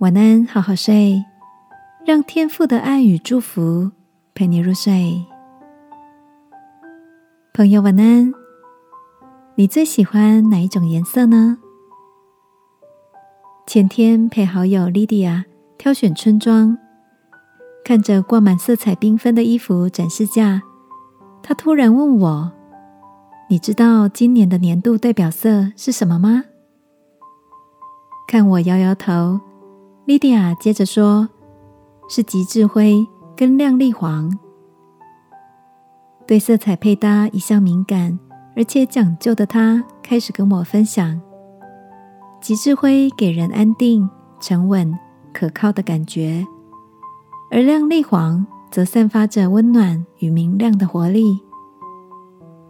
晚安，好好睡，让天父的爱与祝福陪你入睡。朋友，晚安。你最喜欢哪一种颜色呢？前天陪好友 Lydia 挑选春装，看着挂满色彩缤纷的衣服展示架，她突然问我：“你知道今年的年度代表色是什么吗？”看我摇摇头。莉迪亚接着说：“是极致灰跟亮丽黄。对色彩配搭一向敏感而且讲究的她，开始跟我分享：极致灰给人安定、沉稳、可靠的感觉，而亮丽黄则散发着温暖与明亮的活力。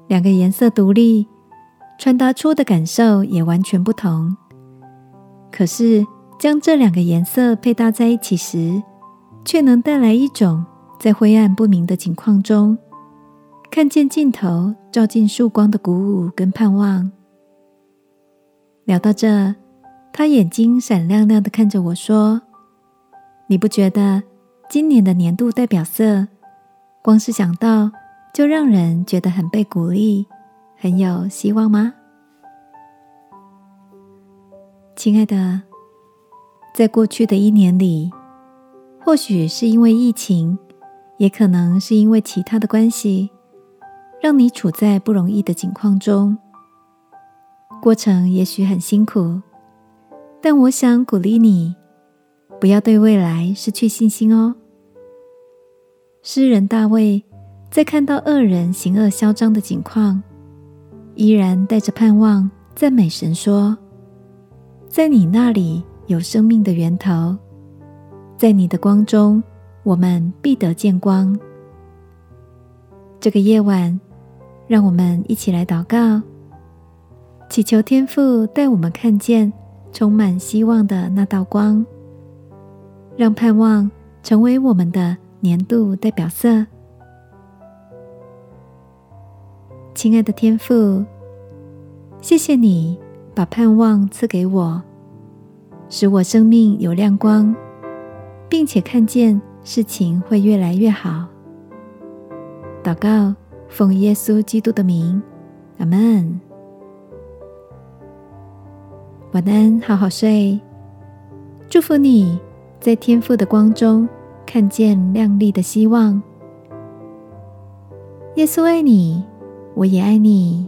两个颜色独立，传达出的感受也完全不同。可是。”将这两个颜色配搭在一起时，却能带来一种在灰暗不明的情况中，看见尽头照进曙光的鼓舞跟盼望。聊到这，他眼睛闪亮亮的看着我说：“你不觉得今年的年度代表色，光是想到就让人觉得很被鼓励，很有希望吗？”亲爱的。在过去的一年里，或许是因为疫情，也可能是因为其他的关系，让你处在不容易的境况中。过程也许很辛苦，但我想鼓励你，不要对未来失去信心哦。诗人大卫在看到恶人行恶嚣张的景况，依然带着盼望赞美神说：“在你那里。”有生命的源头，在你的光中，我们必得见光。这个夜晚，让我们一起来祷告，祈求天父带我们看见充满希望的那道光，让盼望成为我们的年度代表色。亲爱的天父，谢谢你把盼望赐给我。使我生命有亮光，并且看见事情会越来越好。祷告，奉耶稣基督的名，阿门。晚安，好好睡。祝福你在天父的光中看见亮丽的希望。耶稣爱你，我也爱你。